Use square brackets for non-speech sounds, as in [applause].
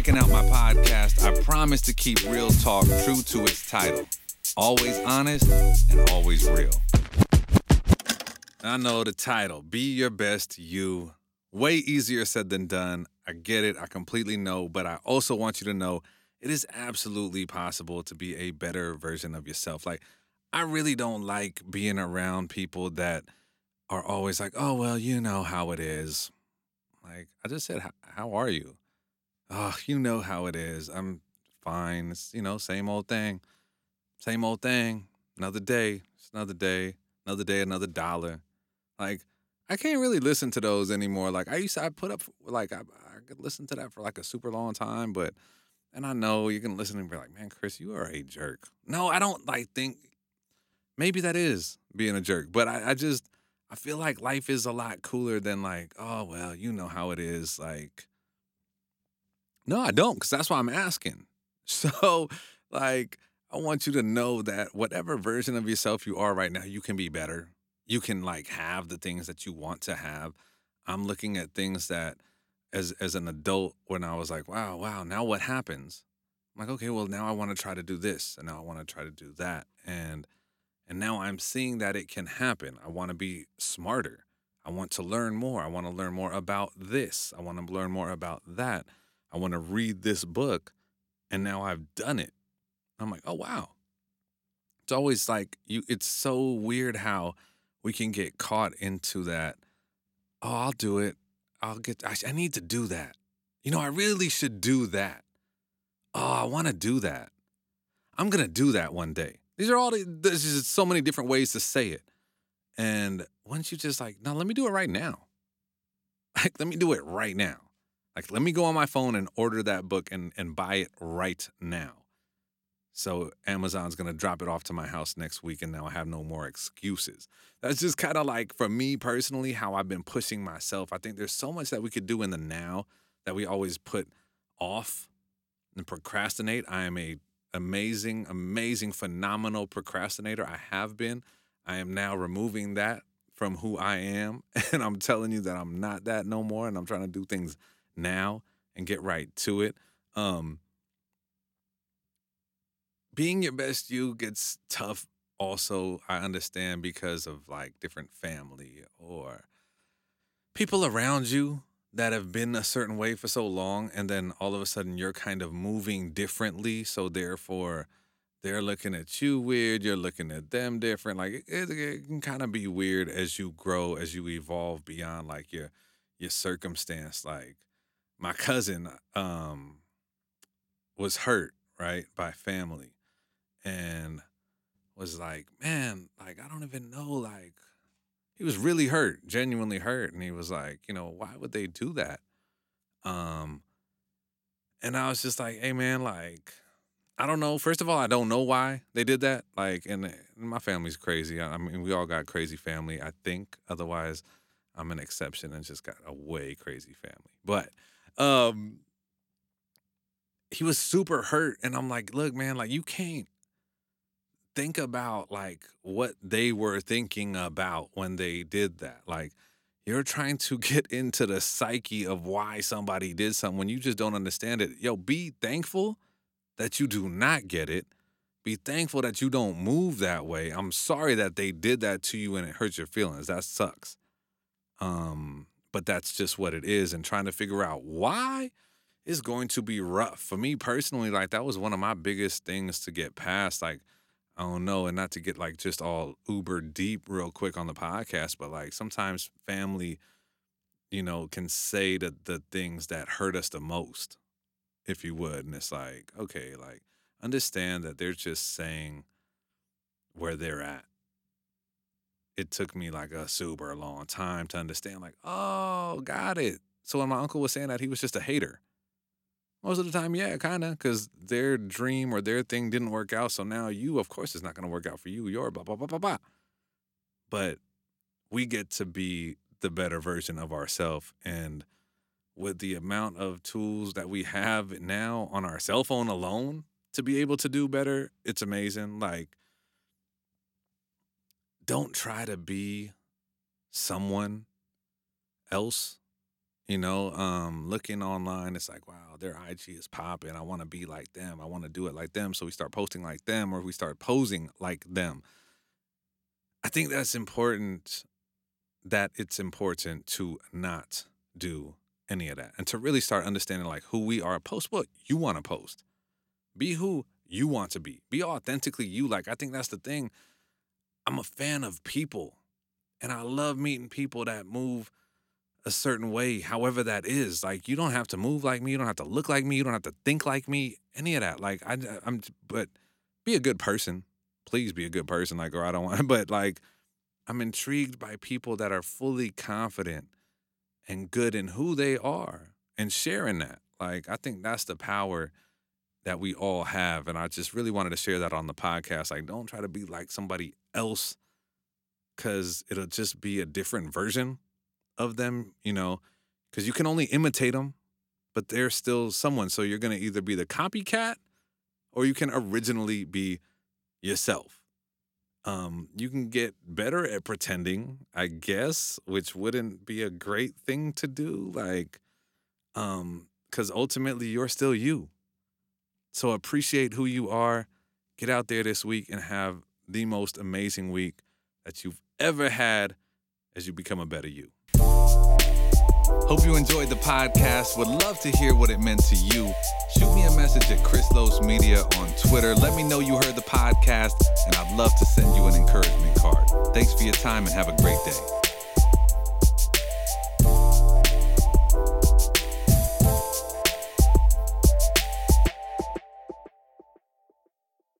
checking out my podcast. I promise to keep real talk true to its title always honest and always real. I know the title Be Your Best You. Way easier said than done. I get it. I completely know. But I also want you to know it is absolutely possible to be a better version of yourself. Like, I really don't like being around people that are always like, oh, well, you know how it is. Like, I just said, how are you? Oh, you know how it is. I'm fine. It's, you know, same old thing. Same old thing. Another day. It's another day. Another day, another dollar. Like, I can't really listen to those anymore. Like, I used to, I put up, like, I, I could listen to that for like a super long time, but, and I know you can listen and be like, man, Chris, you are a jerk. No, I don't like think, maybe that is being a jerk, but I, I just, I feel like life is a lot cooler than like, oh, well, you know how it is. Like, no, I don't, because that's why I'm asking. [laughs] So, like, I want you to know that whatever version of yourself you are right now, you can be better. You can like have the things that you want to have. I'm looking at things that as as an adult when I was like, wow, wow, now what happens? I'm like, okay, well now I want to try to do this and now I want to try to do that. And and now I'm seeing that it can happen. I want to be smarter. I want to learn more. I want to learn more about this. I want to learn more about that. I want to read this book. And now I've done it. I'm like, oh wow. It's always like you it's so weird how we can get caught into that. Oh, I'll do it. I'll get I, I need to do that. You know, I really should do that. Oh, I want to do that. I'm going to do that one day. These are all the, there's just so many different ways to say it. And once you just like, now let me do it right now. [laughs] Like, let me do it right now. Like, let me go on my phone and order that book and, and buy it right now. So Amazon's going to drop it off to my house next week, and now I have no more excuses. That's just kind of like, for me personally, how I've been pushing myself. I think there's so much that we could do in the now that we always put off and procrastinate. I am a amazing, amazing, phenomenal procrastinator. I have been. I am now removing that from who I am. [laughs] And I'm telling you that I'm not that no more. And I'm trying to do things now and get right to it. Um, being your best you gets tough also i understand because of like different family or people around you that have been a certain way for so long and then all of a sudden you're kind of moving differently so therefore they're looking at you weird you're looking at them different like it, it can kind of be weird as you grow as you evolve beyond like your your circumstance like my cousin um was hurt right by family and was like, man, like I don't even know, like he was really hurt, genuinely hurt, and he was like, you know, why would they do that? Um, and I was just like, hey man, like I don't know. First of all, I don't know why they did that. Like, and my family's crazy. I mean, we all got crazy family. I think. Otherwise, I'm an exception and just got a way crazy family. But um, he was super hurt, and I'm like, look, man, like you can't think about like what they were thinking about when they did that. Like you're trying to [laughs] get into the psyche of why somebody did something when you just don't understand it. Yo, be thankful that you do not get it. Be thankful that you don't move that way. I'm sorry that they did that to you and it hurts your feelings. That sucks. Um, but that's just what it is. And trying to figure out why is going to be rough. For me personally, like that was one of my biggest things to get past. Like I don't know, and not to get like just all uber deep real quick on the podcast, but like sometimes family, you know, can say the the things that hurt us the most, if you would. And it's like, okay, like understand that they're just saying where they're at. It took me like a super long time to understand, like, oh, got it. So when my uncle was saying that, he was just a hater. Most of the time, yeah, kind of, because their dream or their thing didn't work out. So now you, of course, it's not going to work out for you. You're blah, blah, blah, blah, blah. But we get to be the better version of ourselves. And with the amount of tools that we have now on our cell phone alone to be able to do better, it's amazing. Like, don't try to be someone else You know, um, looking online, it's like, wow, their IG is popping. I want to be like them. I want to do it like them. So we start posting like them or we start posing like them. I think that's important that it's important to not do any of that and to really start understanding like who we are. Post what you want to post. Be who you want to be. Be authentically you. Like I think that's the thing. I'm a fan of people and I love meeting people that move a certain way, however that is. Like you don't have to move like me, you don't have to look like me, you don't have to think like me, any of that. Like I, I'm, but be a good person. Please be a good person. Like, or I don't [laughs] want. But like, I'm intrigued by people that are fully confident and good in who they are and sharing that. Like, I think that's the power that we all have. And I just really wanted to share that on the podcast. Like, don't try to be like somebody else because it'll just be a different version of them, you know, because you can only imitate them, but they're still someone. So you're going to either be the copycat or you can originally be yourself. Um, you can get better at pretending, I guess, which wouldn't be a great thing to do. Like, um, because ultimately you're still you. So appreciate who you are. Get out there this week and have the most amazing week that you've ever had as you become a better you. Hope you enjoyed the podcast. Would love to hear what it meant to you. Shoot me a message at Chris Los Media on Twitter. Let me know you heard the podcast, and I'd love to send you an encouragement card. Thanks for your time and have a great day.